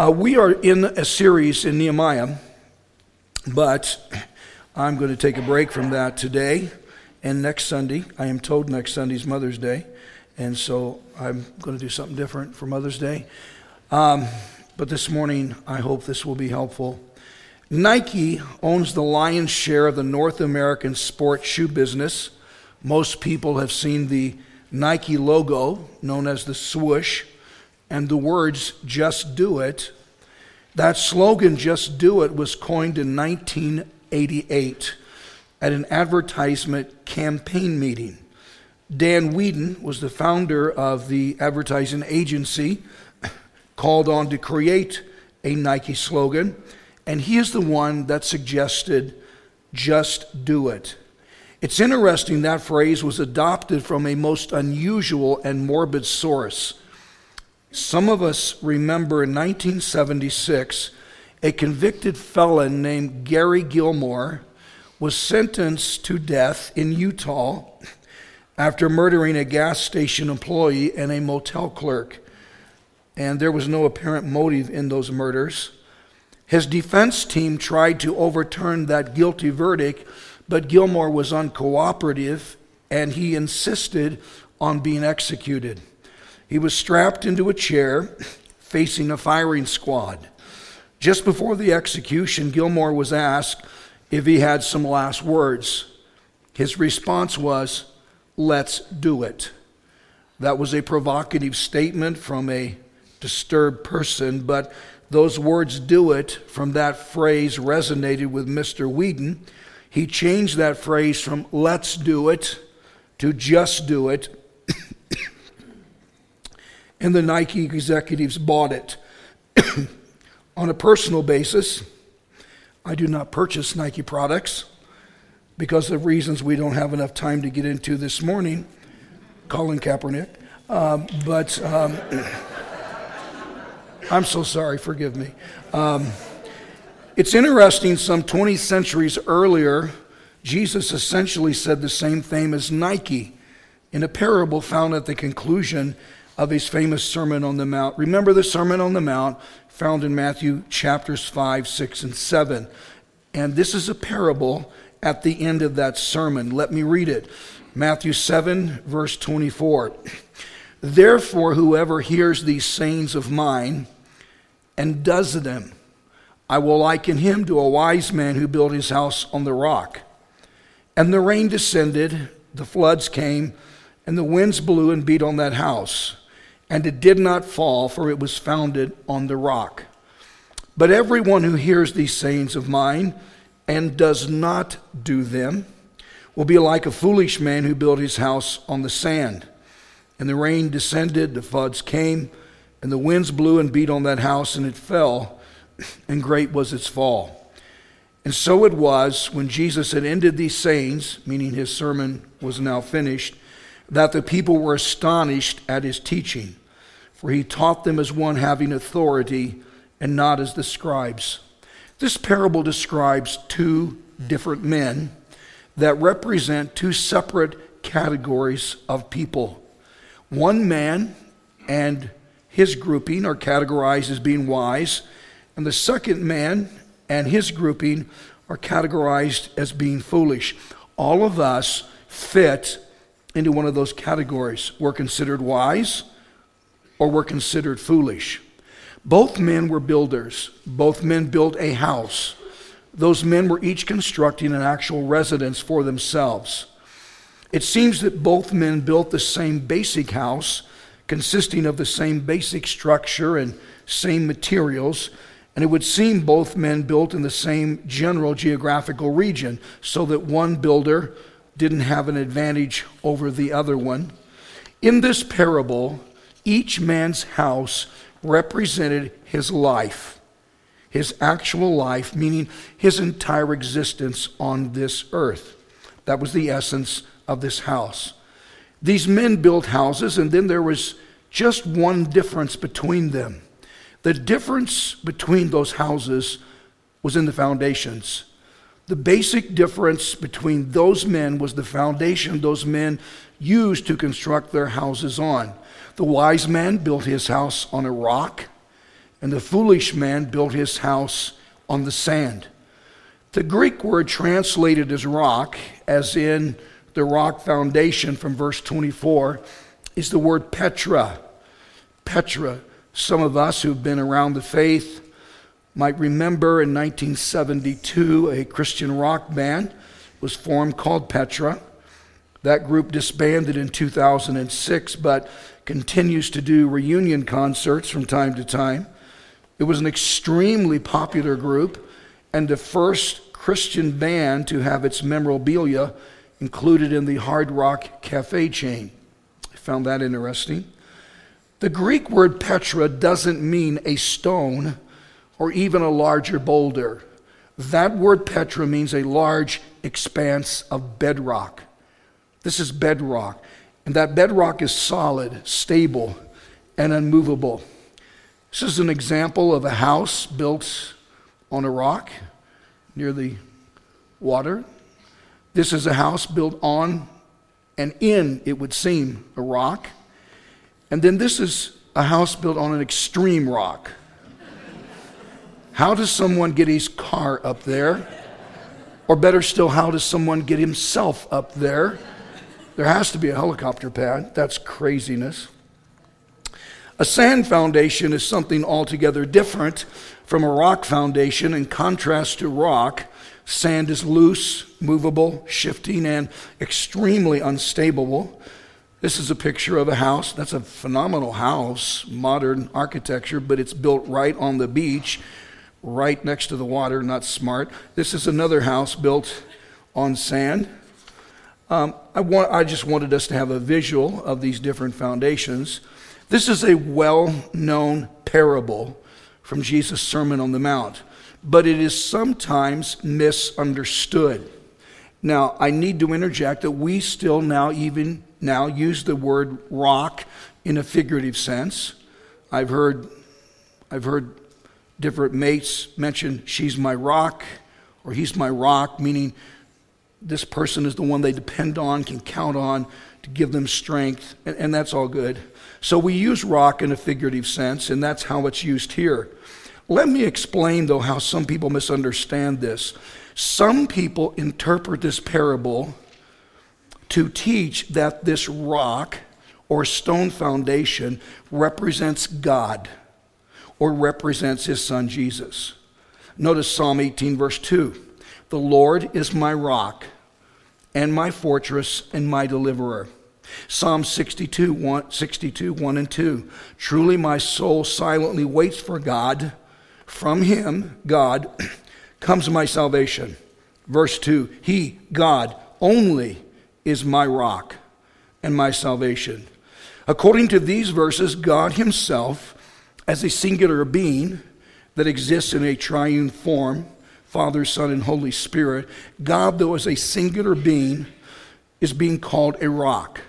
Uh, we are in a series in Nehemiah, but I'm going to take a break from that today and next Sunday. I am told next Sunday's Mother's Day, and so I'm going to do something different for Mother's Day. Um, but this morning, I hope this will be helpful. Nike owns the lion's share of the North American sports shoe business. Most people have seen the Nike logo, known as the swoosh and the words, just do it. That slogan, just do it, was coined in 1988 at an advertisement campaign meeting. Dan Wieden was the founder of the advertising agency called on to create a Nike slogan, and he is the one that suggested, just do it. It's interesting that phrase was adopted from a most unusual and morbid source. Some of us remember in 1976, a convicted felon named Gary Gilmore was sentenced to death in Utah after murdering a gas station employee and a motel clerk. And there was no apparent motive in those murders. His defense team tried to overturn that guilty verdict, but Gilmore was uncooperative and he insisted on being executed. He was strapped into a chair facing a firing squad. Just before the execution, Gilmore was asked if he had some last words. His response was, Let's do it. That was a provocative statement from a disturbed person, but those words, do it, from that phrase resonated with Mr. Wieden. He changed that phrase from let's do it to just do it and the Nike executives bought it. On a personal basis, I do not purchase Nike products because of reasons we don't have enough time to get into this morning. Colin Kaepernick. Um, but um, I'm so sorry, forgive me. Um, it's interesting, some 20 centuries earlier, Jesus essentially said the same thing as Nike in a parable found at the conclusion of his famous Sermon on the Mount. Remember the Sermon on the Mount found in Matthew chapters 5, 6, and 7. And this is a parable at the end of that sermon. Let me read it. Matthew 7, verse 24. Therefore, whoever hears these sayings of mine and does them, I will liken him to a wise man who built his house on the rock. And the rain descended, the floods came, and the winds blew and beat on that house and it did not fall, for it was founded on the rock. But everyone who hears these sayings of mine and does not do them will be like a foolish man who built his house on the sand. And the rain descended, the floods came, and the winds blew and beat on that house, and it fell, and great was its fall. And so it was when Jesus had ended these sayings, meaning his sermon was now finished that the people were astonished at his teaching, for he taught them as one having authority and not as the scribes. This parable describes two different men that represent two separate categories of people. One man and his grouping are categorized as being wise, and the second man and his grouping are categorized as being foolish. All of us fit into one of those categories. We're considered wise or we're considered foolish. Both men were builders, both men built a house. Those men were each constructing an actual residence for themselves. It seems that both men built the same basic house, consisting of the same basic structure and same materials, and it would seem both men built in the same general geographical region, so that one builder didn't have an advantage over the other one. In this parable, each man's house represented his life, his actual life, meaning his entire existence on this earth. That was the essence of this house. These men built houses, and then there was just one difference between them. The difference between those houses was in the foundations. The basic difference between those men was the foundation those men used to construct their houses on. The wise man built his house on a rock, and the foolish man built his house on the sand. The Greek word translated as rock, as in the rock foundation from verse 24, is the word Petra. Petra. Some of us who've been around the faith might remember in 1972 a Christian rock band was formed called Petra. That group disbanded in 2006, but continues to do reunion concerts from time to time. It was an extremely popular group and the first Christian band to have its memorabilia included in the Hard Rock Cafe chain. I found that interesting. The Greek word Petra doesn't mean a stone or even a larger boulder. That word Petra means a large expanse of bedrock. This is bedrock. And that bedrock is solid, stable, and unmovable. This is an example of a house built on a rock near the water. This is a house built on and in, it would seem, a rock. And then this is a house built on an extreme rock. How does someone get his car up there? Or better still, how does someone get himself up there? There has to be a helicopter pad. That's craziness. A sand foundation is something altogether different from a rock foundation. In contrast to rock, sand is loose, movable, shifting, and extremely unstable. This is a picture of a house. That's a phenomenal house, modern architecture, but it's built right on the beach right next to the water, not smart. This is another house built on sand. Um, I, want, I just wanted us to have a visual of these different foundations. This is a well known parable from Jesus' Sermon on the Mount, but it is sometimes misunderstood. Now, I need to interject that we still now, even now, use the word rock in a figurative sense. I've heard, I've heard different mates mention, she's my rock, or he's my rock, meaning this person is the one they depend on, can count on to give them strength, and, and that's all good. So we use rock in a figurative sense, and that's how it's used here. Let me explain, though, how some people misunderstand this. Some people interpret this parable to teach that this rock or stone foundation represents God or represents his son Jesus. Notice Psalm 18, verse 2 The Lord is my rock and my fortress and my deliverer. Psalm 62 1, 62, 1 and 2. Truly my soul silently waits for God. From him, God, comes my salvation. Verse 2 He, God, only is my rock and my salvation. According to these verses, God Himself as a singular being that exists in a triune form Father, Son, and Holy Spirit. God, though, as a singular being, is being called a rock.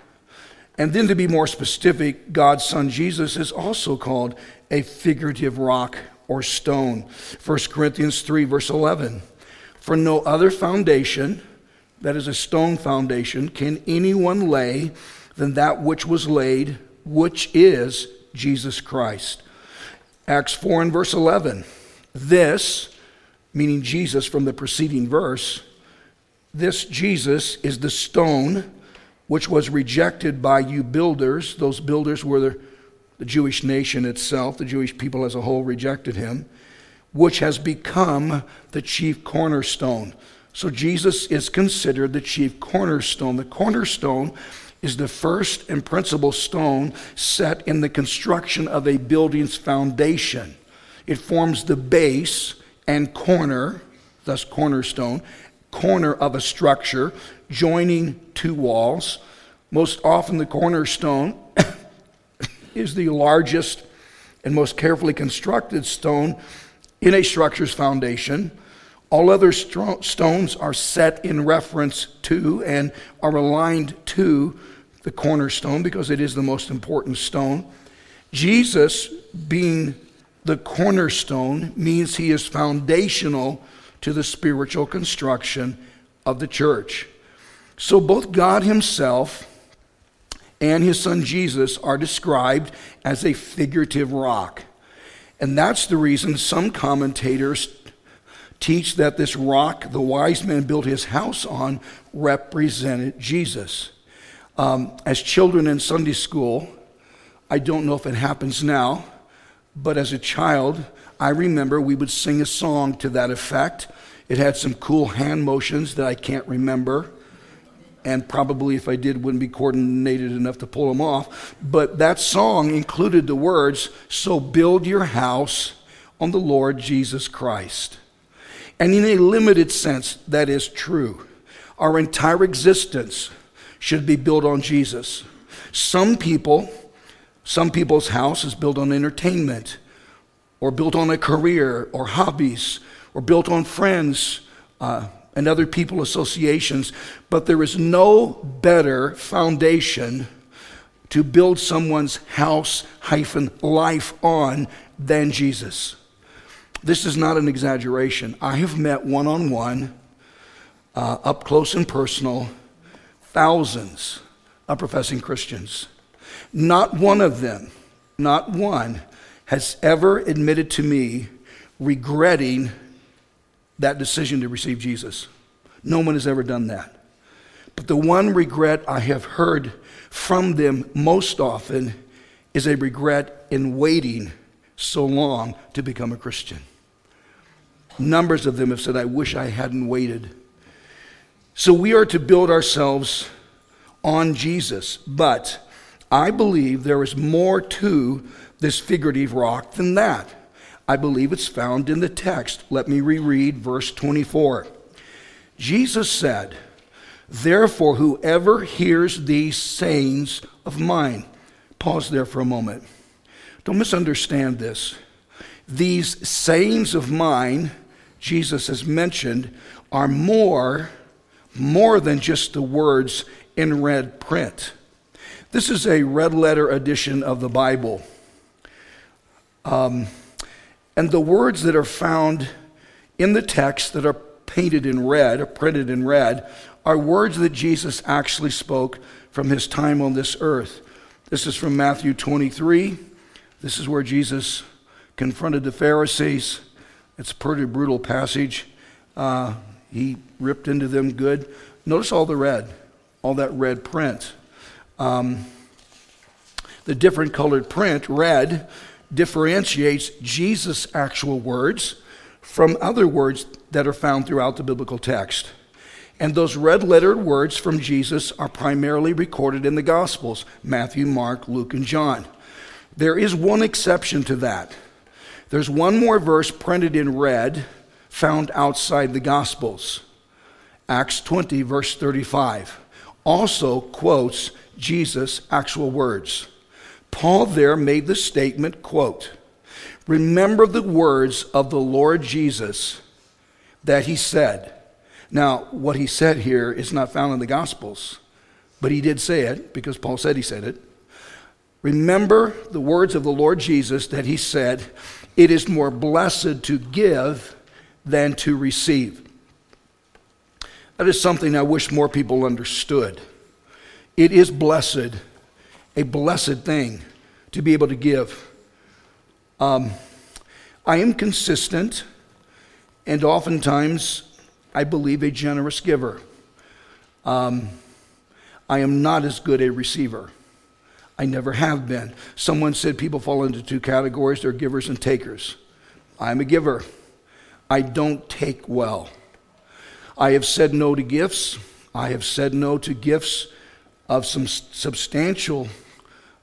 And then to be more specific, God's Son Jesus is also called a figurative rock or stone. 1 Corinthians 3, verse 11. For no other foundation, that is a stone foundation, can anyone lay than that which was laid, which is Jesus Christ. Acts 4 and verse 11. This, meaning Jesus from the preceding verse, this Jesus is the stone which was rejected by you builders. Those builders were the, the Jewish nation itself, the Jewish people as a whole rejected him, which has become the chief cornerstone. So Jesus is considered the chief cornerstone. The cornerstone is the first and principal stone set in the construction of a building's foundation. It forms the base and corner, thus cornerstone, corner of a structure joining two walls. Most often, the cornerstone is the largest and most carefully constructed stone in a structure's foundation. All other stones are set in reference to and are aligned to the cornerstone because it is the most important stone. Jesus, being the cornerstone, means he is foundational to the spiritual construction of the church. So both God himself and his son Jesus are described as a figurative rock. And that's the reason some commentators teach that this rock the wise man built his house on represented Jesus. Um, as children in Sunday school, I don't know if it happens now, but as a child, I remember we would sing a song to that effect. It had some cool hand motions that I can't remember, and probably if I did, wouldn't be coordinated enough to pull them off. But that song included the words, So build your house on the Lord Jesus Christ. And in a limited sense, that is true. Our entire existence should be built on Jesus. Some people, some people's house is built on entertainment, or built on a career, or hobbies, or built on friends uh, and other people associations. But there is no better foundation to build someone's house hyphen life on than Jesus. This is not an exaggeration. I have met one on one, up close and personal, thousands of professing Christians. Not one of them, not one, has ever admitted to me regretting that decision to receive Jesus. No one has ever done that. But the one regret I have heard from them most often is a regret in waiting so long to become a Christian. Numbers of them have said, I wish I hadn't waited. So we are to build ourselves on Jesus. But I believe there is more to this figurative rock than that. I believe it's found in the text. Let me reread verse 24. Jesus said, Therefore, whoever hears these sayings of mine, pause there for a moment. Don't misunderstand this. These sayings of mine Jesus has mentioned are more, more than just the words in red print. This is a red letter edition of the Bible. Um, and the words that are found in the text that are painted in red or printed in red are words that Jesus actually spoke from his time on this earth. This is from Matthew 23. This is where Jesus confronted the Pharisees it's a pretty brutal passage. Uh, he ripped into them good. Notice all the red, all that red print. Um, the different colored print, red, differentiates Jesus' actual words from other words that are found throughout the biblical text. And those red lettered words from Jesus are primarily recorded in the Gospels Matthew, Mark, Luke, and John. There is one exception to that. There's one more verse printed in red found outside the Gospels. Acts 20, verse 35, also quotes Jesus' actual words. Paul there made the statement, quote, Remember the words of the Lord Jesus that he said. Now, what he said here is not found in the Gospels, but he did say it because Paul said he said it. Remember the words of the Lord Jesus that he said, it is more blessed to give than to receive. That is something I wish more people understood. It is blessed, a blessed thing to be able to give. Um, I am consistent, and oftentimes I believe a generous giver. Um, I am not as good a receiver. I never have been. Someone said people fall into two categories they're givers and takers. I'm a giver. I don't take well. I have said no to gifts. I have said no to gifts of some substantial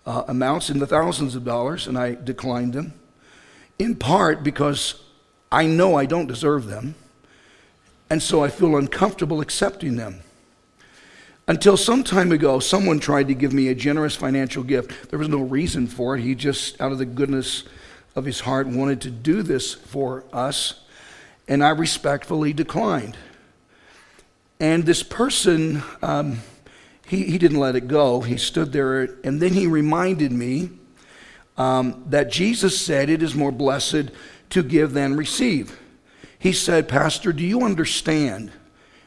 uh, amounts in the thousands of dollars, and I declined them, in part because I know I don't deserve them, and so I feel uncomfortable accepting them. Until some time ago, someone tried to give me a generous financial gift. There was no reason for it. He just, out of the goodness of his heart, wanted to do this for us, and I respectfully declined. And this person, um, he, he didn't let it go. He stood there, and then he reminded me um, that Jesus said it is more blessed to give than receive. He said, Pastor, do you understand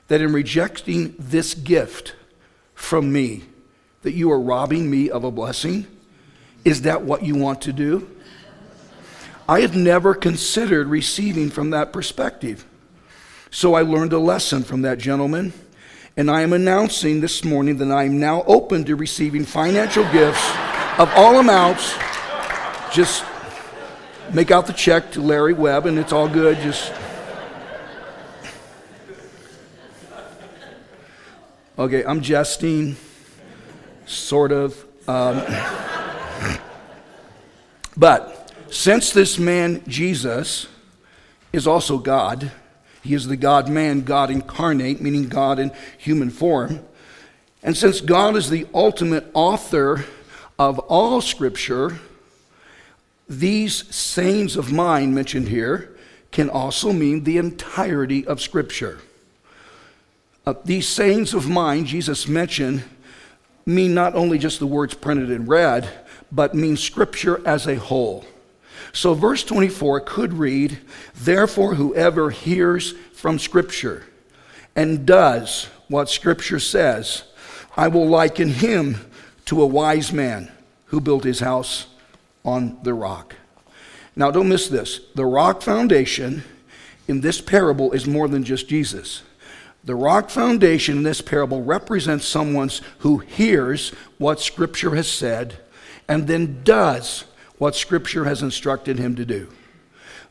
that in rejecting this gift, from me, that you are robbing me of a blessing? Is that what you want to do? I had never considered receiving from that perspective. So I learned a lesson from that gentleman, and I am announcing this morning that I am now open to receiving financial gifts of all amounts. Just make out the check to Larry Webb, and it's all good. Just. Okay, I'm jesting, sort of. Um, but since this man, Jesus, is also God, he is the God man, God incarnate, meaning God in human form. And since God is the ultimate author of all Scripture, these sayings of mine mentioned here can also mean the entirety of Scripture. Uh, these sayings of mine, Jesus mentioned, mean not only just the words printed in red, but mean Scripture as a whole. So, verse 24 could read, Therefore, whoever hears from Scripture and does what Scripture says, I will liken him to a wise man who built his house on the rock. Now, don't miss this. The rock foundation in this parable is more than just Jesus. The rock foundation in this parable represents someone who hears what Scripture has said and then does what Scripture has instructed him to do.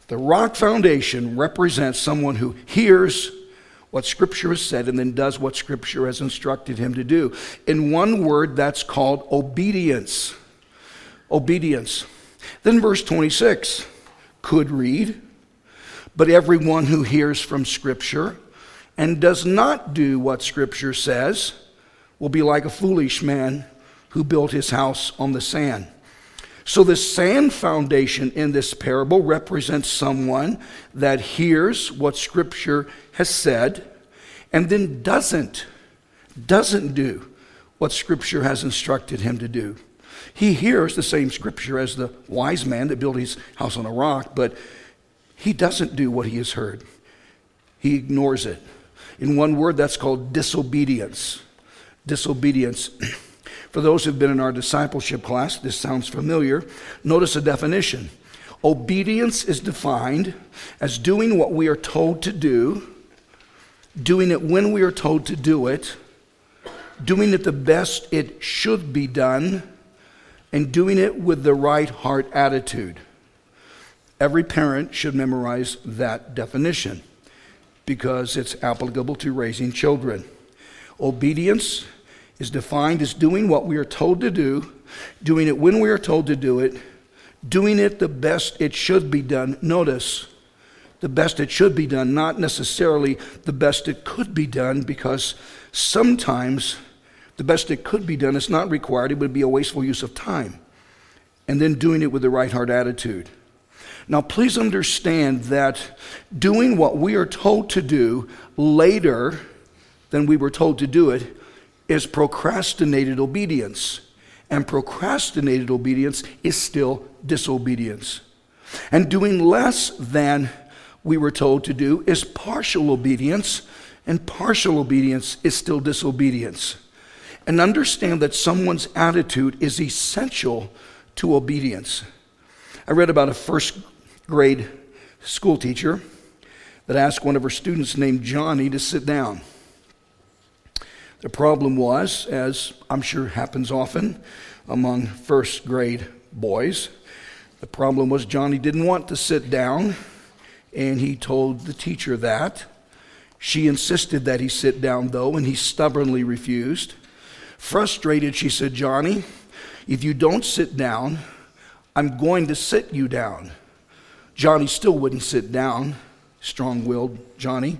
The rock foundation represents someone who hears what Scripture has said and then does what Scripture has instructed him to do. In one word, that's called obedience. Obedience. Then verse 26 could read, But everyone who hears from Scripture and does not do what Scripture says will be like a foolish man who built his house on the sand. So, the sand foundation in this parable represents someone that hears what Scripture has said and then doesn't, doesn't do what Scripture has instructed him to do. He hears the same Scripture as the wise man that built his house on a rock, but he doesn't do what he has heard. He ignores it. In one word, that's called disobedience. Disobedience. For those who've been in our discipleship class, this sounds familiar. Notice a definition. Obedience is defined as doing what we are told to do, doing it when we are told to do it, doing it the best it should be done, and doing it with the right heart attitude. Every parent should memorize that definition because it's applicable to raising children. Obedience is defined as doing what we are told to do, doing it when we are told to do it, doing it the best it should be done. Notice, the best it should be done, not necessarily the best it could be done, because sometimes the best it could be done is not required. It would be a wasteful use of time. And then doing it with the right heart attitude. Now, please understand that doing what we are told to do later than we were told to do it is procrastinated obedience. And procrastinated obedience is still disobedience. And doing less than we were told to do is partial obedience, and partial obedience is still disobedience. And understand that someone's attitude is essential to obedience. I read about a first grade school teacher that asked one of her students named Johnny to sit down. The problem was, as I'm sure happens often among first grade boys, the problem was Johnny didn't want to sit down, and he told the teacher that. She insisted that he sit down, though, and he stubbornly refused. Frustrated, she said, Johnny, if you don't sit down, I'm going to sit you down. Johnny still wouldn't sit down, strong willed Johnny.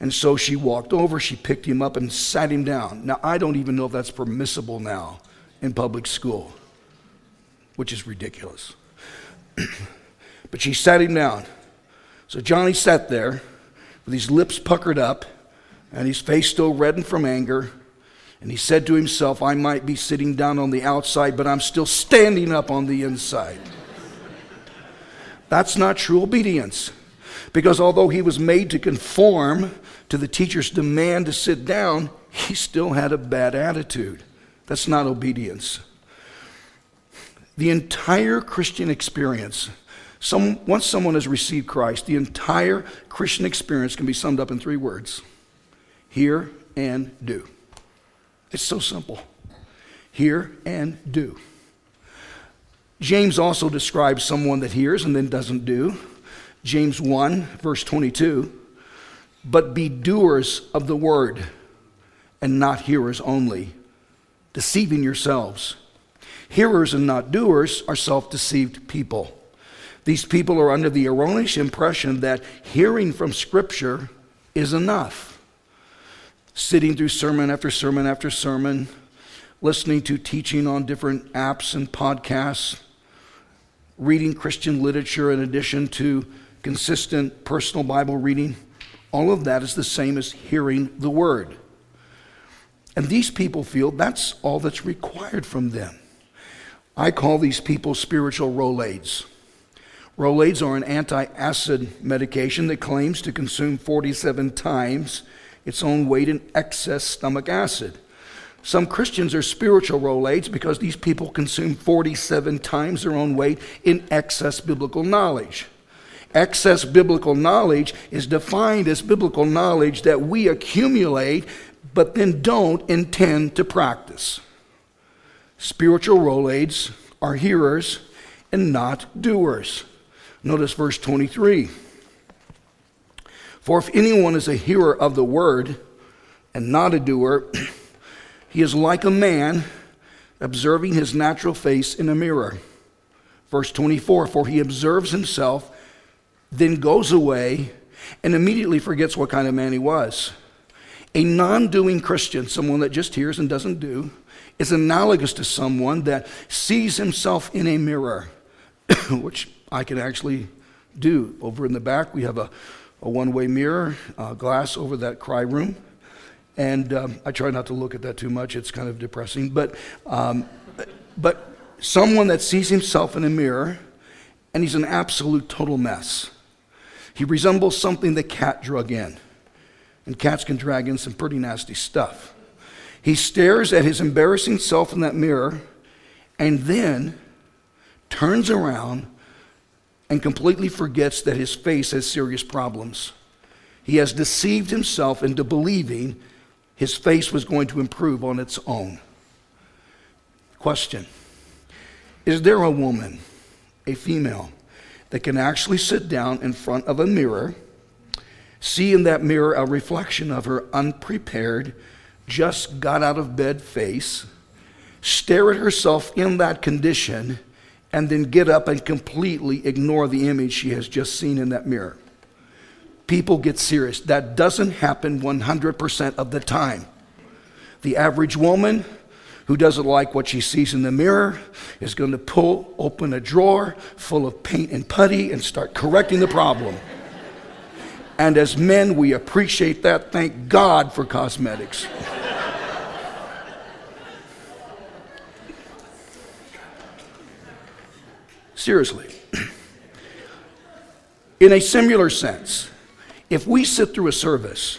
And so she walked over, she picked him up and sat him down. Now, I don't even know if that's permissible now in public school, which is ridiculous. but she sat him down. So Johnny sat there with his lips puckered up and his face still reddened from anger. And he said to himself, I might be sitting down on the outside, but I'm still standing up on the inside. That's not true obedience. Because although he was made to conform to the teacher's demand to sit down, he still had a bad attitude. That's not obedience. The entire Christian experience Some, once someone has received Christ, the entire Christian experience can be summed up in three words hear and do. It's so simple. Hear and do. James also describes someone that hears and then doesn't do. James 1, verse 22 But be doers of the word and not hearers only, deceiving yourselves. Hearers and not doers are self deceived people. These people are under the erroneous impression that hearing from Scripture is enough. Sitting through sermon after sermon after sermon, listening to teaching on different apps and podcasts, reading Christian literature in addition to consistent personal Bible reading, all of that is the same as hearing the Word. And these people feel that's all that's required from them. I call these people spiritual Rolaids. Rolaids are an anti-acid medication that claims to consume 47 times its own weight in excess stomach acid. Some Christians are spiritual Rolaids because these people consume 47 times their own weight in excess biblical knowledge. Excess biblical knowledge is defined as biblical knowledge that we accumulate but then don't intend to practice. Spiritual Rolaids are hearers and not doers. Notice verse 23. For if anyone is a hearer of the word and not a doer, he is like a man observing his natural face in a mirror. Verse 24 For he observes himself, then goes away, and immediately forgets what kind of man he was. A non doing Christian, someone that just hears and doesn't do, is analogous to someone that sees himself in a mirror, which I can actually do. Over in the back, we have a, a one way mirror, uh, glass over that cry room. And um, I try not to look at that too much, it's kind of depressing. But, um, but someone that sees himself in a mirror and he's an absolute total mess. He resembles something the cat drug in. And cats can drag in some pretty nasty stuff. He stares at his embarrassing self in that mirror and then turns around and completely forgets that his face has serious problems. He has deceived himself into believing his face was going to improve on its own. Question Is there a woman, a female, that can actually sit down in front of a mirror, see in that mirror a reflection of her unprepared, just got out of bed face, stare at herself in that condition, and then get up and completely ignore the image she has just seen in that mirror. People get serious. That doesn't happen 100% of the time. The average woman who doesn't like what she sees in the mirror is going to pull open a drawer full of paint and putty and start correcting the problem. And as men, we appreciate that. Thank God for cosmetics. Seriously. In a similar sense, if we sit through a service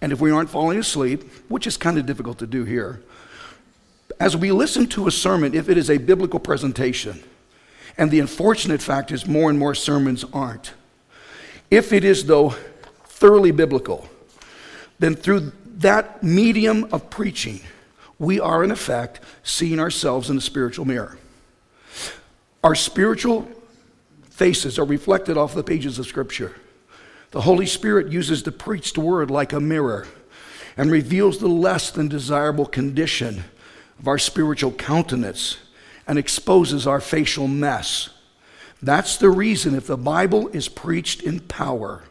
and if we aren't falling asleep, which is kind of difficult to do here, as we listen to a sermon, if it is a biblical presentation, and the unfortunate fact is more and more sermons aren't, if it is, though, thoroughly biblical, then through that medium of preaching, we are in effect seeing ourselves in a spiritual mirror. Our spiritual faces are reflected off the pages of Scripture. The Holy Spirit uses the preached word like a mirror and reveals the less than desirable condition of our spiritual countenance and exposes our facial mess. That's the reason if the Bible is preached in power,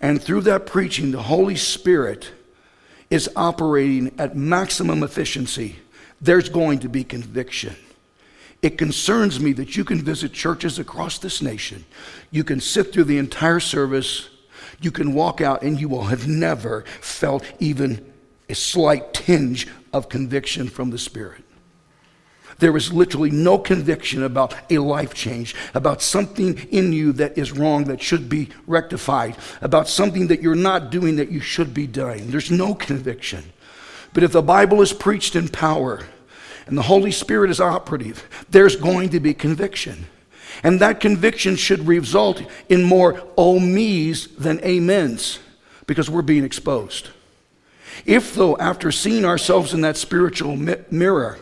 and through that preaching, the Holy Spirit is operating at maximum efficiency, there's going to be conviction. It concerns me that you can visit churches across this nation. You can sit through the entire service. You can walk out and you will have never felt even a slight tinge of conviction from the Spirit. There is literally no conviction about a life change, about something in you that is wrong that should be rectified, about something that you're not doing that you should be doing. There's no conviction. But if the Bible is preached in power, and the Holy Spirit is operative, there's going to be conviction. And that conviction should result in more oh me's than amens because we're being exposed. If, though, after seeing ourselves in that spiritual mi- mirror,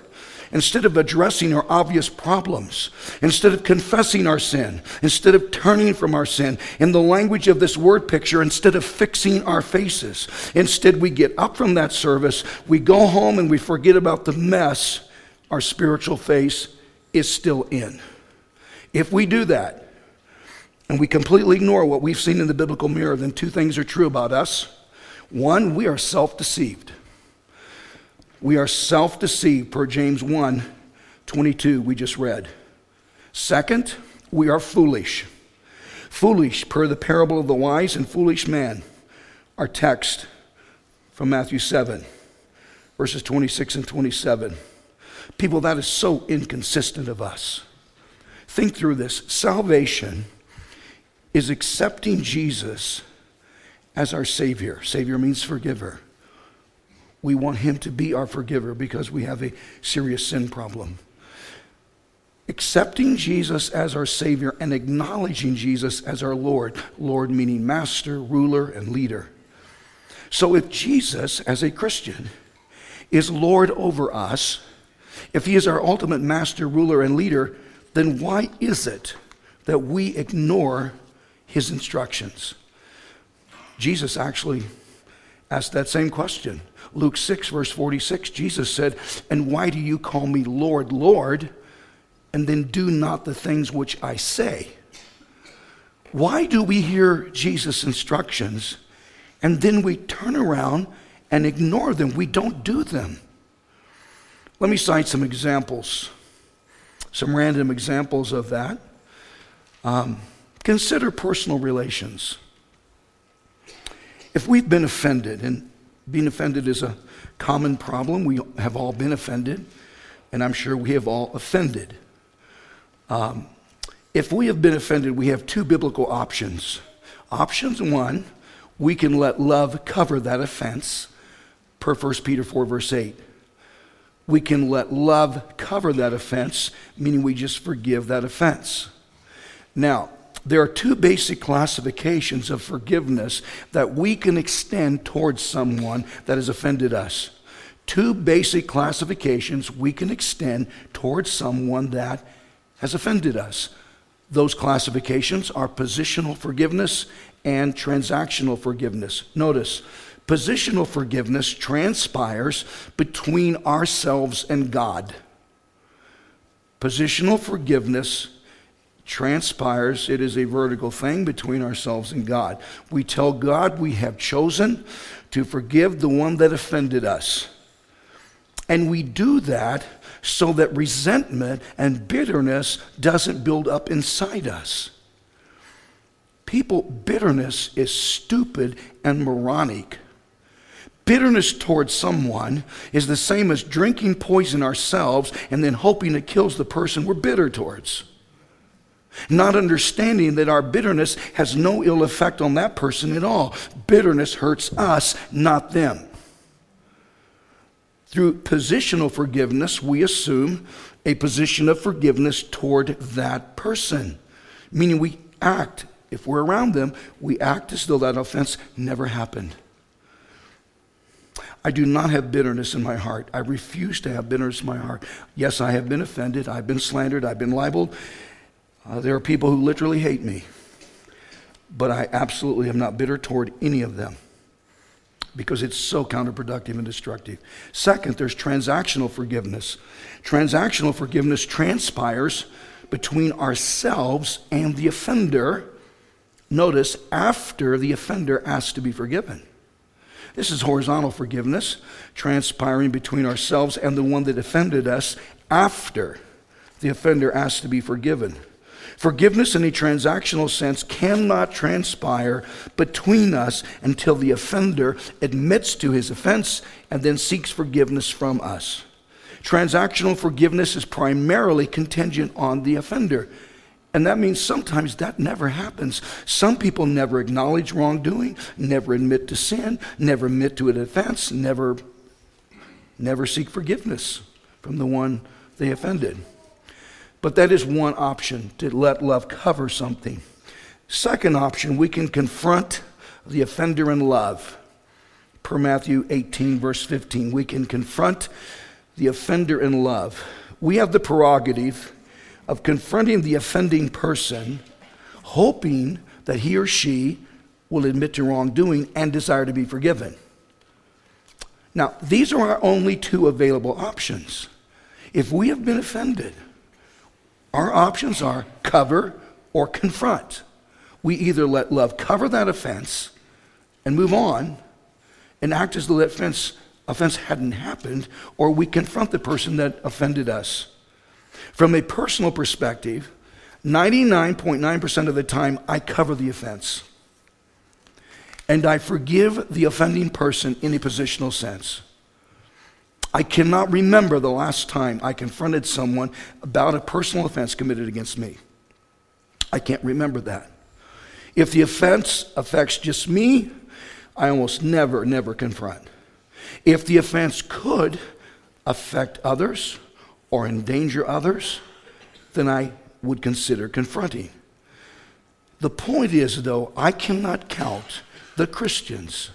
instead of addressing our obvious problems, instead of confessing our sin, instead of turning from our sin, in the language of this word picture, instead of fixing our faces, instead we get up from that service, we go home and we forget about the mess our spiritual face is still in. If we do that, and we completely ignore what we've seen in the biblical mirror, then two things are true about us. One, we are self deceived. We are self deceived, per James 1 22, we just read. Second, we are foolish. Foolish, per the parable of the wise and foolish man, our text from Matthew 7, verses 26 and 27. People, that is so inconsistent of us. Think through this. Salvation is accepting Jesus as our Savior. Savior means forgiver. We want Him to be our forgiver because we have a serious sin problem. Accepting Jesus as our Savior and acknowledging Jesus as our Lord, Lord meaning master, ruler, and leader. So if Jesus, as a Christian, is Lord over us, if He is our ultimate master, ruler, and leader, then why is it that we ignore His instructions? Jesus actually asked that same question. Luke 6, verse 46, Jesus said, And why do you call me Lord, Lord, and then do not the things which I say? Why do we hear Jesus' instructions and then we turn around and ignore them? We don't do them. Let me cite some examples, some random examples of that. Um, consider personal relations. If we've been offended, and being offended is a common problem, we have all been offended, and I'm sure we have all offended. Um, if we have been offended, we have two biblical options. Options one, we can let love cover that offense, per 1 Peter 4, verse 8. We can let love cover that offense, meaning we just forgive that offense. Now, there are two basic classifications of forgiveness that we can extend towards someone that has offended us. Two basic classifications we can extend towards someone that has offended us. Those classifications are positional forgiveness and transactional forgiveness. Notice, positional forgiveness transpires between ourselves and God. Positional forgiveness transpires, it is a vertical thing between ourselves and God. We tell God we have chosen to forgive the one that offended us. And we do that so that resentment and bitterness doesn't build up inside us. People, bitterness is stupid and moronic. Bitterness towards someone is the same as drinking poison ourselves and then hoping it kills the person we're bitter towards not understanding that our bitterness has no ill effect on that person at all. Bitterness hurts us, not them. Through positional forgiveness, we assume a position of forgiveness toward that person, meaning we act, if we're around them, we act as though that offense never happened. I do not have bitterness in my heart. I refuse to have bitterness in my heart. Yes, I have been offended. I've been slandered. I've been libeled. Uh, there are people who literally hate me, but I absolutely am not bitter toward any of them because it's so counterproductive and destructive. Second, there's transactional forgiveness. Transactional forgiveness transpires between ourselves and the offender. Notice, after the offender asks to be forgiven. This is horizontal forgiveness, transpiring between ourselves and the one that offended us after the offender asks to be forgiven. Forgiveness in a transactional sense cannot transpire between us until the offender admits to his offense and then seeks forgiveness from us. Transactional forgiveness is primarily contingent on the offender. And that means sometimes that never happens. Some people never acknowledge wrongdoing, never admit to sin, never admit to an offense, never, never seek forgiveness from the one they offended. But that is one option to let love cover something. Second option, we can confront the offender in love. Per Matthew 18, verse 15, we can confront the offender in love. We have the prerogative of confronting the offending person, hoping that he or she will admit to wrongdoing and desire to be forgiven. Now, these are our only two available options. If we have been offended, our options are cover or confront. We either let love cover that offense and move on and act as though that offense, offense hadn't happened, or we confront the person that offended us. From a personal perspective, 99.9% of the time, I cover the offense. And I forgive the offending person in a positional sense. I cannot remember the last time I confronted someone about a personal offense committed against me. I can't remember that. If the offense affects just me, I almost never, never confront. If the offense could affect others or endanger others, then I would consider confronting. The point is, though, I cannot count the Christians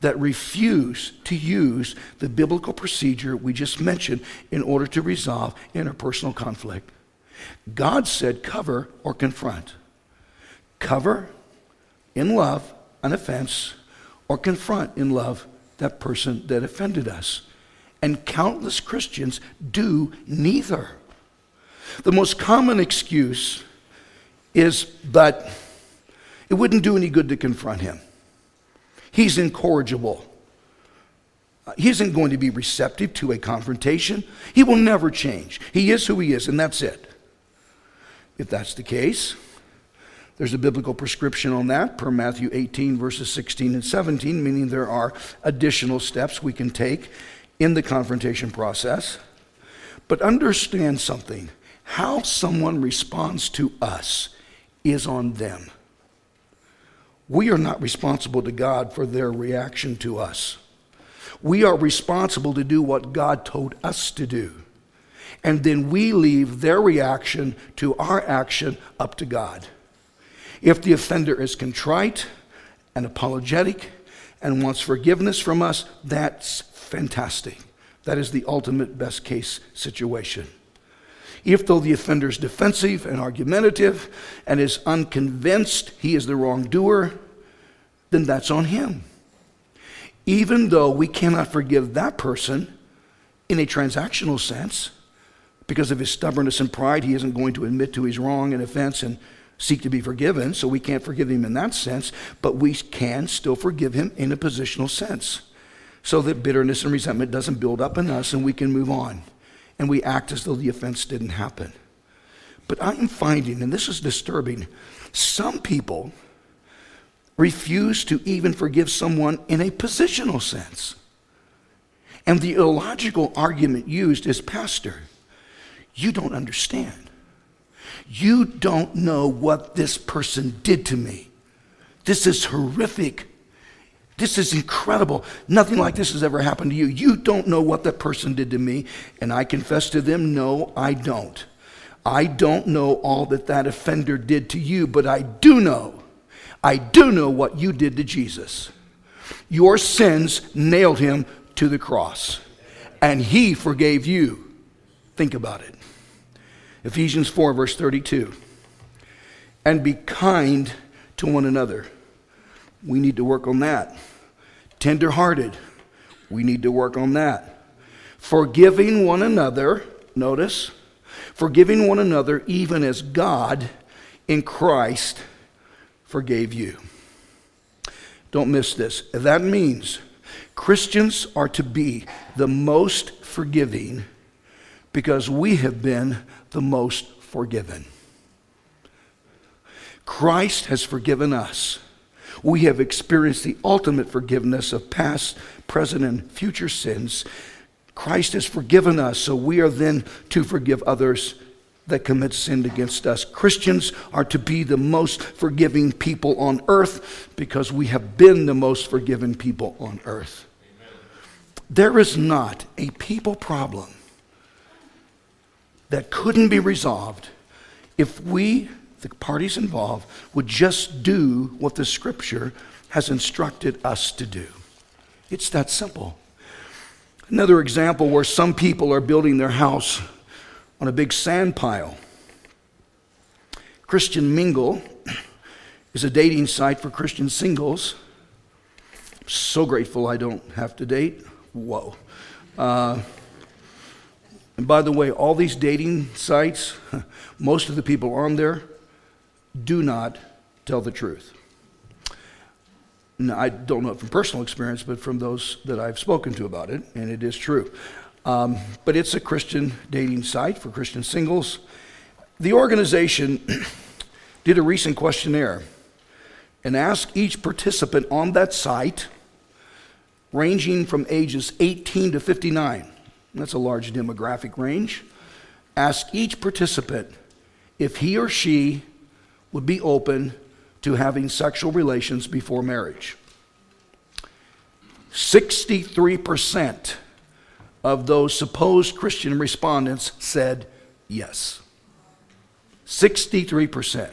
that refuse to use the biblical procedure we just mentioned in order to resolve interpersonal conflict. God said cover or confront. Cover in love an offense or confront in love that person that offended us. And countless Christians do neither. The most common excuse is, but it wouldn't do any good to confront him. He's incorrigible. He isn't going to be receptive to a confrontation. He will never change. He is who he is, and that's it. If that's the case, there's a biblical prescription on that per Matthew 18, verses 16 and 17, meaning there are additional steps we can take in the confrontation process. But understand something how someone responds to us is on them. We are not responsible to God for their reaction to us. We are responsible to do what God told us to do. And then we leave their reaction to our action up to God. If the offender is contrite and apologetic and wants forgiveness from us, that's fantastic. That is the ultimate best case situation. If, though the offender is defensive and argumentative and is unconvinced he is the wrongdoer, then that's on him. Even though we cannot forgive that person in a transactional sense, because of his stubbornness and pride, he isn't going to admit to his wrong and offense and seek to be forgiven, so we can't forgive him in that sense, but we can still forgive him in a positional sense so that bitterness and resentment doesn't build up in us and we can move on and we act as though the offense didn't happen. But I'm finding, and this is disturbing, some people refuse to even forgive someone in a positional sense. And the illogical argument used is, Pastor, you don't understand. You don't know what this person did to me. This is horrific. This is incredible. Nothing like this has ever happened to you. You don't know what that person did to me. And I confess to them, no, I don't. I don't know all that that offender did to you, but I do know. I do know what you did to Jesus. Your sins nailed him to the cross, and he forgave you. Think about it. Ephesians 4, verse 32. And be kind to one another. We need to work on that. Tenderhearted. We need to work on that. Forgiving one another. Notice. Forgiving one another even as God in Christ forgave you. Don't miss this. That means Christians are to be the most forgiving because we have been the most forgiven. Christ has forgiven us. We have experienced the ultimate forgiveness of past, present, and future sins. Christ has forgiven us, so we are then to forgive others that commit sin against us. Christians are to be the most forgiving people on earth because we have been the most forgiven people on earth. Amen. There is not a people problem that couldn't be resolved if we, the parties involved, would just do what the scripture has instructed us to do. It's that simple. Another example where some people are building their house on a big sand pile. Christian Mingle is a dating site for Christian singles. So grateful I don't have to date. Whoa. Uh, and by the way, all these dating sites, most of the people on there do not tell the truth. Now, I don't know it from personal experience, but from those that I've spoken to about it, and it is true. Um, but it's a Christian dating site for Christian singles. The organization did a recent questionnaire and asked each participant on that site, ranging from ages 18 to 59, that's a large demographic range. asked each participant if he or she would be open to having sexual relations before marriage. 63% of those supposed Christian respondents said yes. 63%.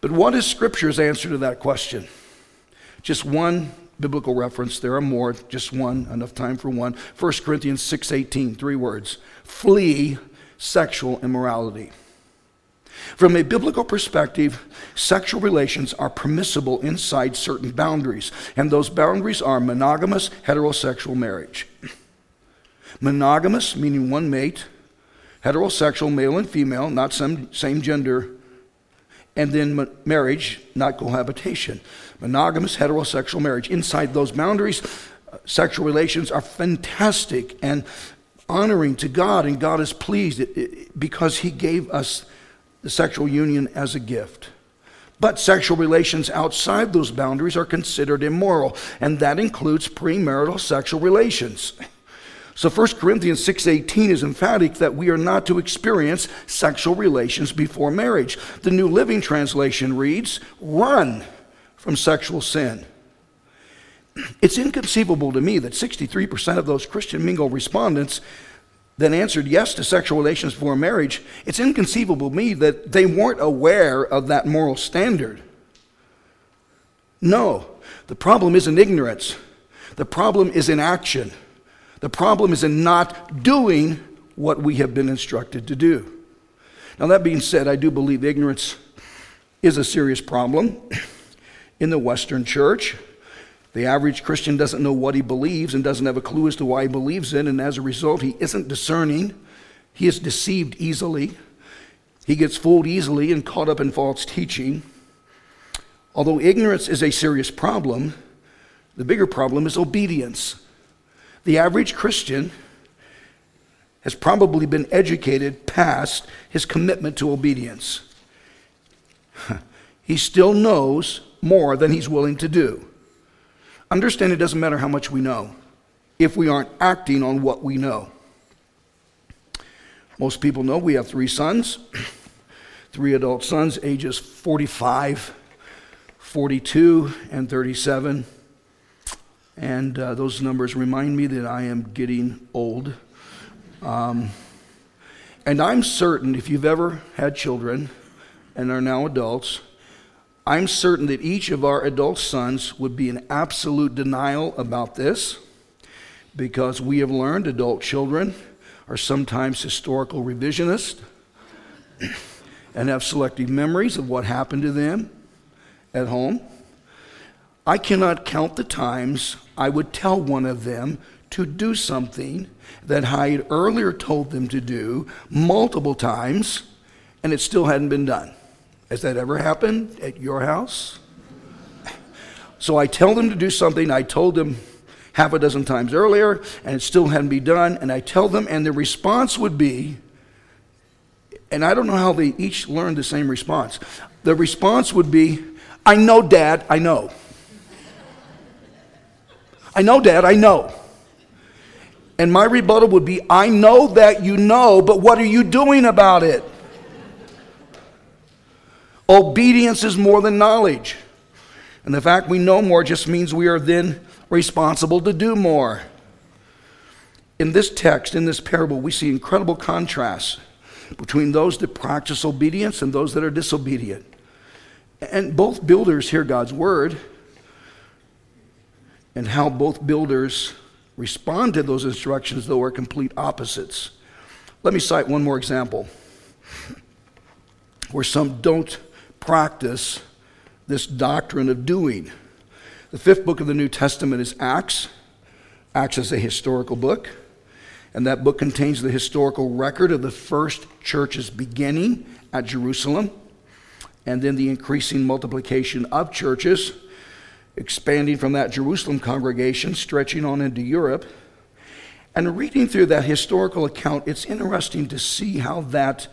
But what is Scripture's answer to that question? Just one biblical reference. There are more, just one, enough time for one. 1 Corinthians 6:18, three words. Flee sexual immorality. From a biblical perspective, sexual relations are permissible inside certain boundaries, and those boundaries are monogamous heterosexual marriage. Monogamous, meaning one mate, heterosexual, male and female, not some, same gender, and then marriage, not cohabitation monogamous heterosexual marriage. Inside those boundaries, uh, sexual relations are fantastic and honoring to God, and God is pleased because He gave us the sexual union as a gift. But sexual relations outside those boundaries are considered immoral, and that includes premarital sexual relations. So 1 Corinthians 6:18 is emphatic that we are not to experience sexual relations before marriage. The New Living Translation reads, "Run from sexual sin. It's inconceivable to me that 63% of those Christian Mingle respondents that answered yes to sexual relations before marriage, it's inconceivable to me that they weren't aware of that moral standard. No, the problem isn't ignorance. The problem is in action. The problem is in not doing what we have been instructed to do. Now, that being said, I do believe ignorance is a serious problem in the Western church. The average Christian doesn't know what he believes and doesn't have a clue as to why he believes it, and as a result, he isn't discerning. He is deceived easily. He gets fooled easily and caught up in false teaching. Although ignorance is a serious problem, the bigger problem is obedience. The average Christian has probably been educated past his commitment to obedience. He still knows more than he's willing to do. Understand it doesn't matter how much we know if we aren't acting on what we know. Most people know we have three sons, three adult sons, ages 45, 42, and 37. And uh, those numbers remind me that I am getting old. Um, and I'm certain if you've ever had children and are now adults, I'm certain that each of our adult sons would be in absolute denial about this because we have learned adult children are sometimes historical revisionists and have selective memories of what happened to them at home. I cannot count the times I would tell one of them to do something that I had earlier told them to do multiple times and it still hadn't been done. Has that ever happened at your house? So I tell them to do something I told them half a dozen times earlier, and it still hadn't been done. And I tell them, and the response would be, and I don't know how they each learned the same response. The response would be, I know, Dad, I know. I know, Dad, I know. And my rebuttal would be, I know that you know, but what are you doing about it? Obedience is more than knowledge. And the fact we know more just means we are then responsible to do more. In this text, in this parable, we see incredible contrasts between those that practice obedience and those that are disobedient. And both builders hear God's word, and how both builders respond to those instructions, though, are complete opposites. Let me cite one more example where some don't practice this doctrine of doing. The fifth book of the New Testament is Acts. Acts is a historical book, and that book contains the historical record of the first church's beginning at Jerusalem, and then the increasing multiplication of churches, expanding from that Jerusalem congregation, stretching on into Europe. And reading through that historical account, it's interesting to see how that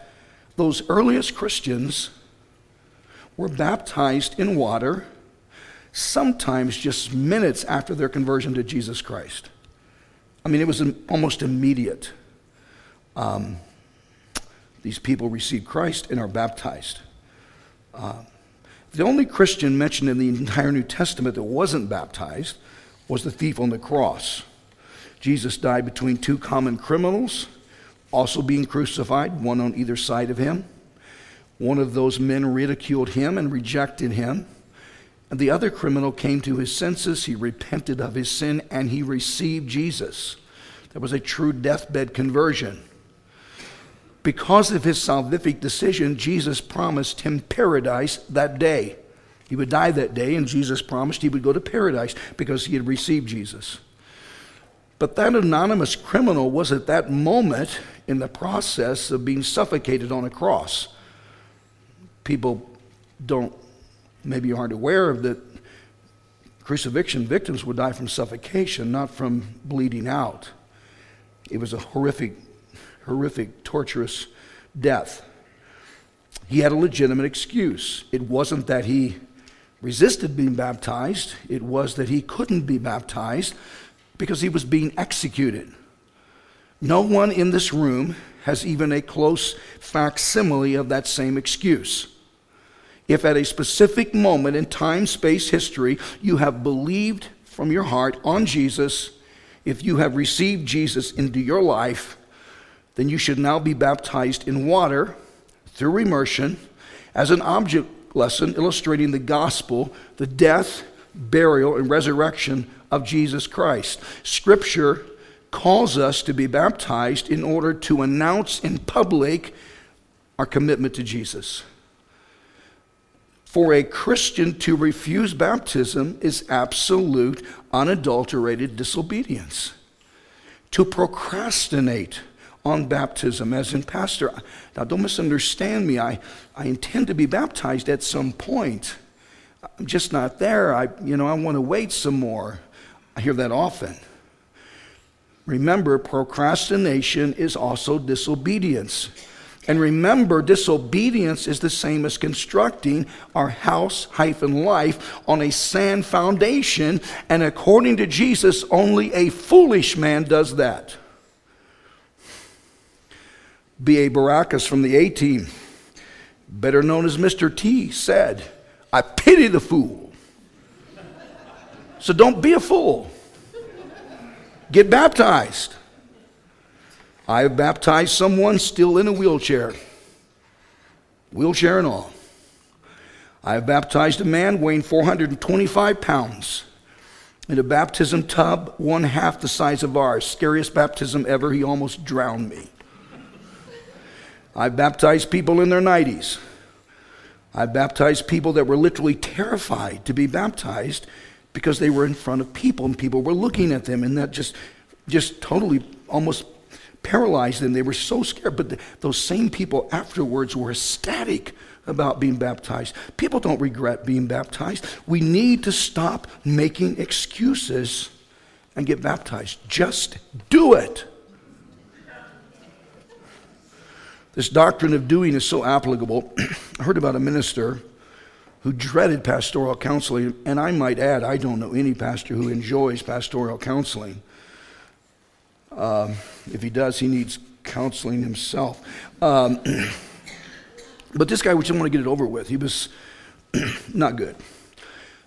those earliest Christians were baptized in water, sometimes just minutes after their conversion to Jesus Christ. I mean, it was almost immediate. Um, these people received Christ and are baptized. Uh, the only Christian mentioned in the entire New Testament that wasn't baptized was the thief on the cross. Jesus died between two common criminals, also being crucified, one on either side of him. One of those men ridiculed him and rejected him. And the other criminal came to his senses. He repented of his sin and he received Jesus. That was a true deathbed conversion. Because of his salvific decision, Jesus promised him paradise that day. He would die that day, and Jesus promised he would go to paradise because he had received Jesus. But that anonymous criminal was at that moment in the process of being suffocated on a cross people don't, maybe aren't aware of that crucifixion victims would die from suffocation, not from bleeding out. It was a horrific, horrific, torturous death. He had a legitimate excuse. It wasn't that he resisted being baptized, it was that he couldn't be baptized because he was being executed. No one in this room has even a close facsimile of that same excuse. If at a specific moment in time, space, history, you have believed from your heart on Jesus, if you have received Jesus into your life, then you should now be baptized in water through immersion as an object lesson illustrating the gospel, the death, burial, and resurrection of Jesus Christ. Scripture calls us to be baptized in order to announce in public our commitment to Jesus. For a Christian to refuse baptism is absolute, unadulterated disobedience. To procrastinate on baptism, as in, Pastor, now don't misunderstand me. I, I intend to be baptized at some point. I'm just not there. I, you know, I want to wait some more. I hear that often. Remember, procrastination is also disobedience. And remember, disobedience is the same as constructing our house hyphen life on a sand foundation. And according to Jesus, only a foolish man does that. B.A. Baracus from the A team, better known as Mr. T, said, I pity the fool. So don't be a fool. Get baptized. I have baptized someone still in a wheelchair, wheelchair and all. I have baptized a man weighing 425 pounds in a baptism tub, one half the size of ours. Scariest baptism ever. He almost drowned me. I've baptized people in their 90s. I've baptized people that were literally terrified to be baptized because they were in front of people and people were looking at them and that just just totally almost paralyzed them. They were so scared. But the, those same people afterwards were ecstatic about being baptized. People don't regret being baptized. We need to stop making excuses and get baptized. Just do it. This doctrine of doing is so applicable. I heard about a minister who dreaded pastoral counseling, and I might add, I don't know any pastor who enjoys pastoral counseling. Um, if he does, he needs counseling himself. Um, but this guy would just want to get it over with. He was not good.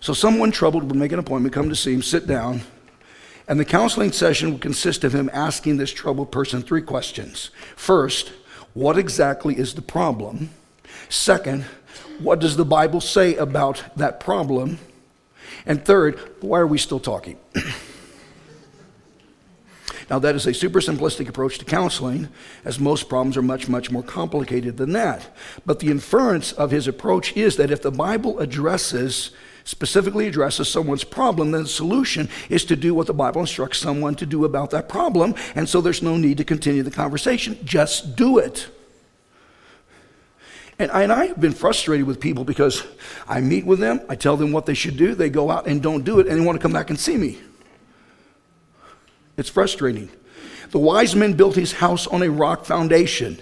So someone troubled would make an appointment, come to see him, sit down, and the counseling session would consist of him asking this troubled person three questions. First, what exactly is the problem? Second, what does the Bible say about that problem? And third, why are we still talking? now, that is a super simplistic approach to counseling, as most problems are much, much more complicated than that. But the inference of his approach is that if the Bible addresses specifically addresses someone's problem, then the solution is to do what the Bible instructs someone to do about that problem. And so there's no need to continue the conversation. Just do it. And I, and I have been frustrated with people because I meet with them, I tell them what they should do, they go out and don't do it, and they want to come back and see me. It's frustrating. The wise man built his house on a rock foundation,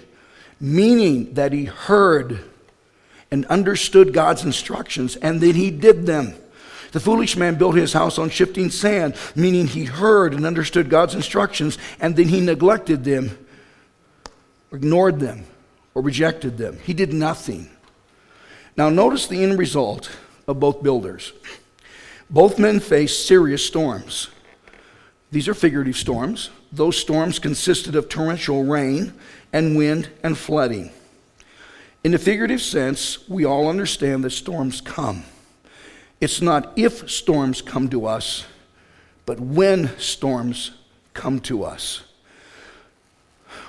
meaning that he heard and understood God's instructions, and then he did them. The foolish man built his house on shifting sand, meaning he heard and understood God's instructions, and then he neglected them, ignored them, or rejected them. He did nothing. Now, notice the end result of both builders. Both men faced serious storms. These are figurative storms. Those storms consisted of torrential rain and wind and flooding. In the figurative sense, we all understand that storms come. It's not if storms come to us, but when storms come to us.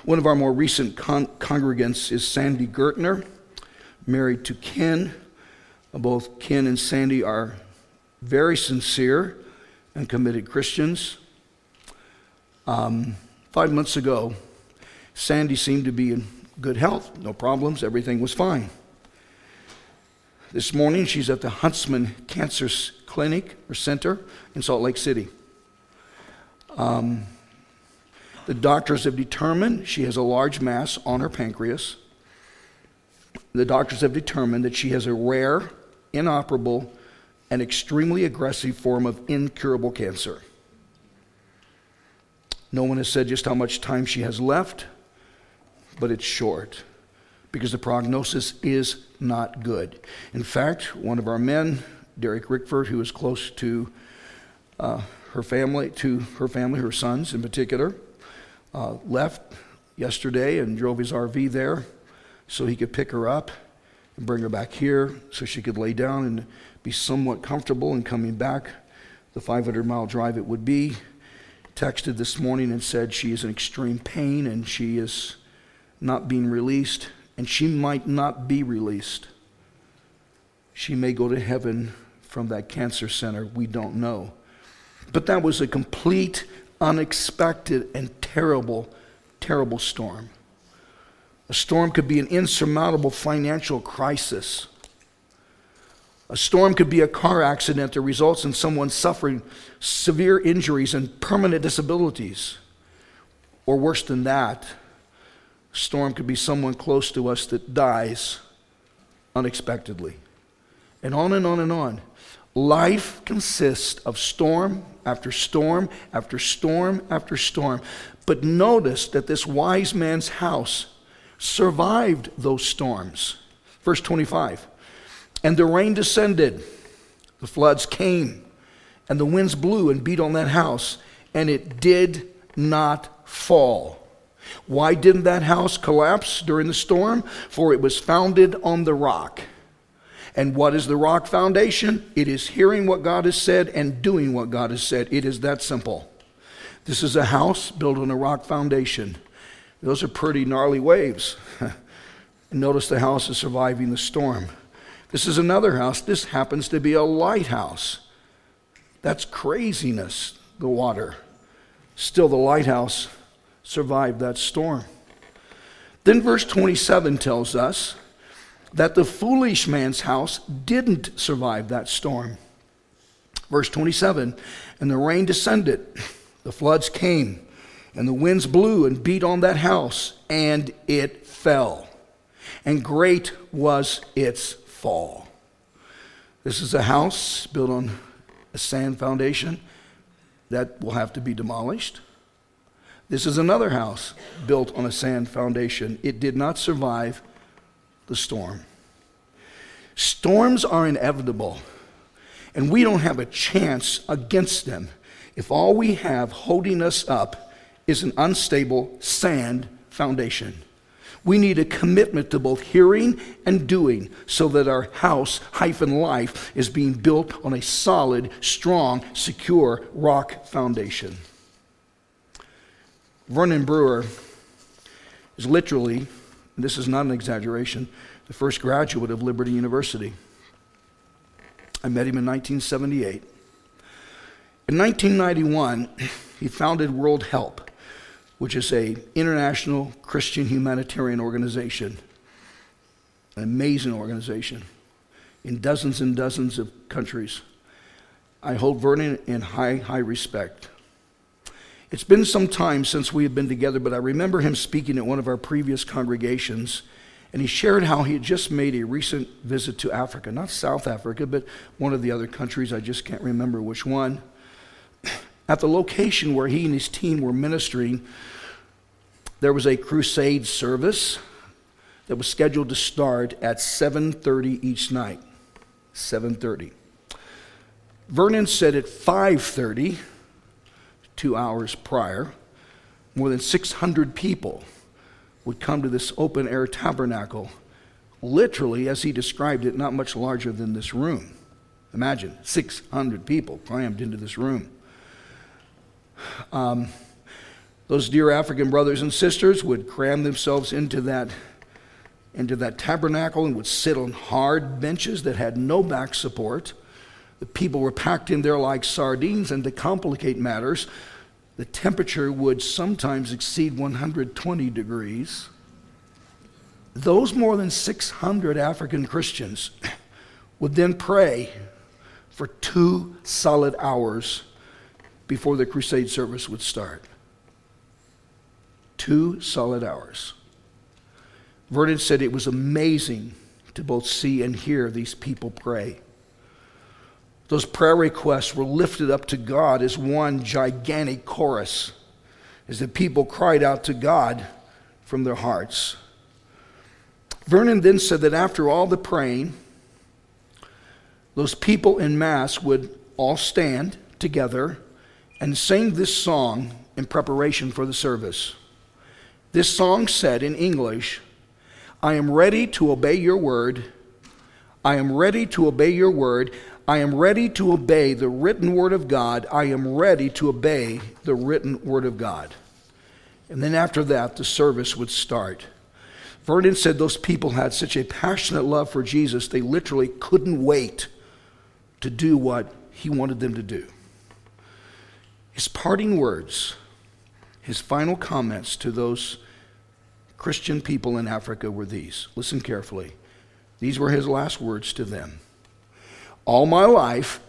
One of our more recent con- congregants is Sandy Gertner, married to Ken. Uh, both Ken and Sandy are very sincere and committed Christians. Um, five months ago, Sandy seemed to be in good health, no problems, everything was fine. This morning, she's at the Huntsman Cancer Clinic or Center in Salt Lake City. Um, the doctors have determined she has a large mass on her pancreas. The doctors have determined that she has a rare, inoperable, and extremely aggressive form of incurable cancer. No one has said just how much time she has left but it's short because the prognosis is not good. In fact, one of our men, Derek Rickford, who is close to uh, her family, to her family, her sons in particular, uh, left yesterday and drove his RV there so he could pick her up and bring her back here so she could lay down and be somewhat comfortable and coming back the 500 mile drive it would be. Texted this morning and said she is in extreme pain and she is not being released, and she might not be released. She may go to heaven from that cancer center. We don't know. But that was a complete, unexpected, and terrible, terrible storm. A storm could be an insurmountable financial crisis. A storm could be a car accident that results in someone suffering severe injuries and permanent disabilities. Or worse than that, a storm could be someone close to us that dies unexpectedly. And on and on and on. Life consists of storm after storm after storm after storm. But notice that this wise man's house survived those storms. Verse 25 And the rain descended, the floods came, and the winds blew and beat on that house, and it did not fall why didn't that house collapse during the storm? For it was founded on the rock. And what is the rock foundation? It is hearing what God has said and doing what God has said. It is that simple. This is a house built on a rock foundation. Those are pretty gnarly waves. Notice the house is surviving the storm. This is another house. This happens to be a lighthouse. That's craziness, the water. Still, the lighthouse survived that storm. Then verse 27 tells us that the foolish man's house didn't survive that storm. Verse 27 And the rain descended, the floods came, and the winds blew and beat on that house, and it fell. And great was its fall. This is a house built on a sand foundation that will have to be demolished. This is another house built on a sand foundation. It did not survive the storm. Storms are inevitable, and we don't have a chance against them if all we have holding us up is an unstable sand foundation. We need a commitment to both hearing and doing so that our house hyphen life is being built on a solid, strong, secure rock foundation. Vernon Brewer is literally, this is not an exaggeration, the first graduate of Liberty University. I met him in 1978. In 1991, he founded World Help, which is a international Christian humanitarian organization, an amazing organization in dozens and dozens of countries. I hold Vernon in high, high respect. It's been some time since we have been together, but I remember him speaking at one of our previous congregations, and he shared how he had just made a recent visit to Africa, not South Africa, but one of the other countries. I just can't remember which one. At the location where he and his team were ministering, there was a crusade service that was scheduled to start at 7:30 each night. 7:30. Vernon said at 5:30, 2 hours prior, more than 600 people would come to this open air tabernacle, literally as he described it, not much larger than this room. Imagine 600 people crammed into this room. Um, those dear African brothers and sisters would cram themselves into that, into that tabernacle and would sit on hard benches that had no back support. The people were packed in there like sardines, and to complicate matters, the temperature would sometimes exceed 120 degrees. Those more than 600 African Christians would then pray for two solid hours before the crusade service would start. Two solid hours. Vernon said it was amazing to both see and hear these people pray. Those prayer requests were lifted up to God as one gigantic chorus as the people cried out to God from their hearts. Vernon then said that after all the praying, those people in Mass would all stand together and sing this song in preparation for the service. This song said in English, I am ready to obey your word. I am ready to obey your word. I am ready to obey the written word of God. I am ready to obey the written word of God. And then after that, the service would start. Vernon said those people had such a passionate love for Jesus, they literally couldn't wait to do what he wanted them to do. His parting words, his final comments to those Christian people in Africa were these. Listen carefully. These were his last words to them. All my life,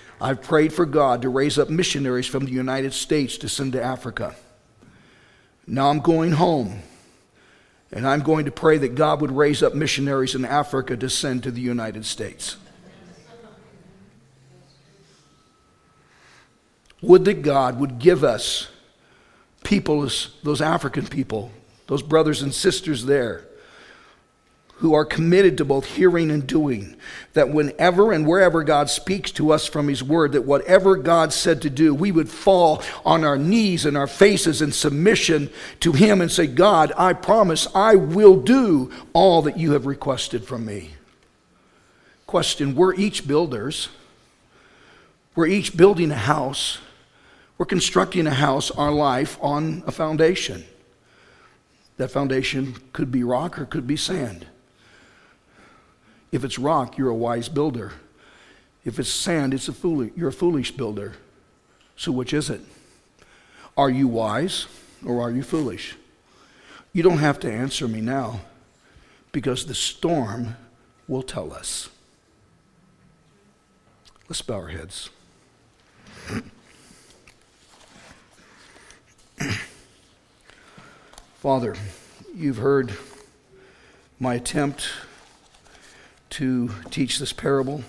I've prayed for God to raise up missionaries from the United States to send to Africa. Now I'm going home, and I'm going to pray that God would raise up missionaries in Africa to send to the United States. Would that God would give us people, those African people, those brothers and sisters there, who are committed to both hearing and doing, that whenever and wherever God speaks to us from His Word, that whatever God said to do, we would fall on our knees and our faces in submission to Him and say, God, I promise I will do all that you have requested from me. Question We're each builders, we're each building a house. We're constructing a house, our life, on a foundation. That foundation could be rock or could be sand. If it's rock, you're a wise builder. If it's sand, it's a foolish, you're a foolish builder. So which is it? Are you wise or are you foolish? You don't have to answer me now because the storm will tell us. Let's bow our heads. Father, you've heard my attempt to teach this parable.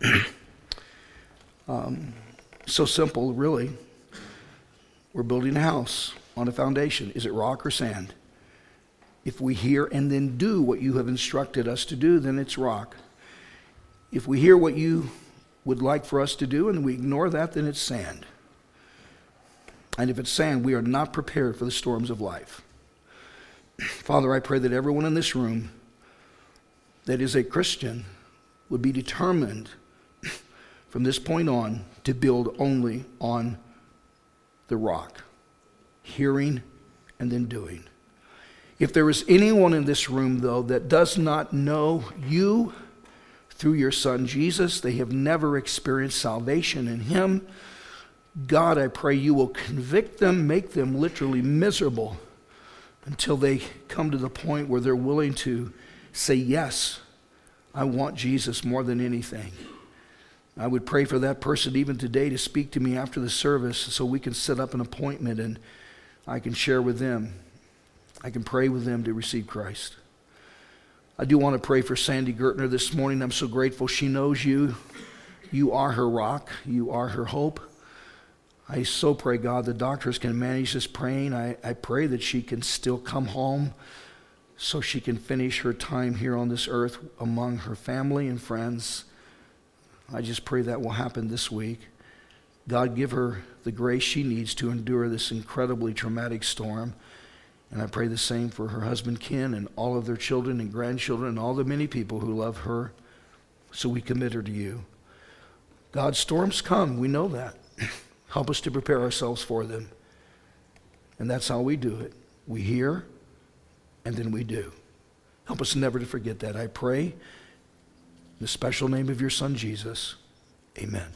um, so simple, really. We're building a house on a foundation. Is it rock or sand? If we hear and then do what you have instructed us to do, then it's rock. If we hear what you would like for us to do and we ignore that, then it's sand. And if it's sand, we are not prepared for the storms of life. Father, I pray that everyone in this room that is a Christian would be determined from this point on to build only on the rock, hearing and then doing. If there is anyone in this room, though, that does not know you through your Son Jesus, they have never experienced salvation in Him. God, I pray you will convict them, make them literally miserable until they come to the point where they're willing to say, Yes, I want Jesus more than anything. I would pray for that person even today to speak to me after the service so we can set up an appointment and I can share with them. I can pray with them to receive Christ. I do want to pray for Sandy Gertner this morning. I'm so grateful she knows you. You are her rock, you are her hope. I so pray, God, the doctors can manage this praying. I, I pray that she can still come home so she can finish her time here on this earth among her family and friends. I just pray that will happen this week. God, give her the grace she needs to endure this incredibly traumatic storm. And I pray the same for her husband Ken and all of their children and grandchildren and all the many people who love her. So we commit her to you. God, storms come. We know that. Help us to prepare ourselves for them. And that's how we do it. We hear, and then we do. Help us never to forget that. I pray in the special name of your Son, Jesus. Amen.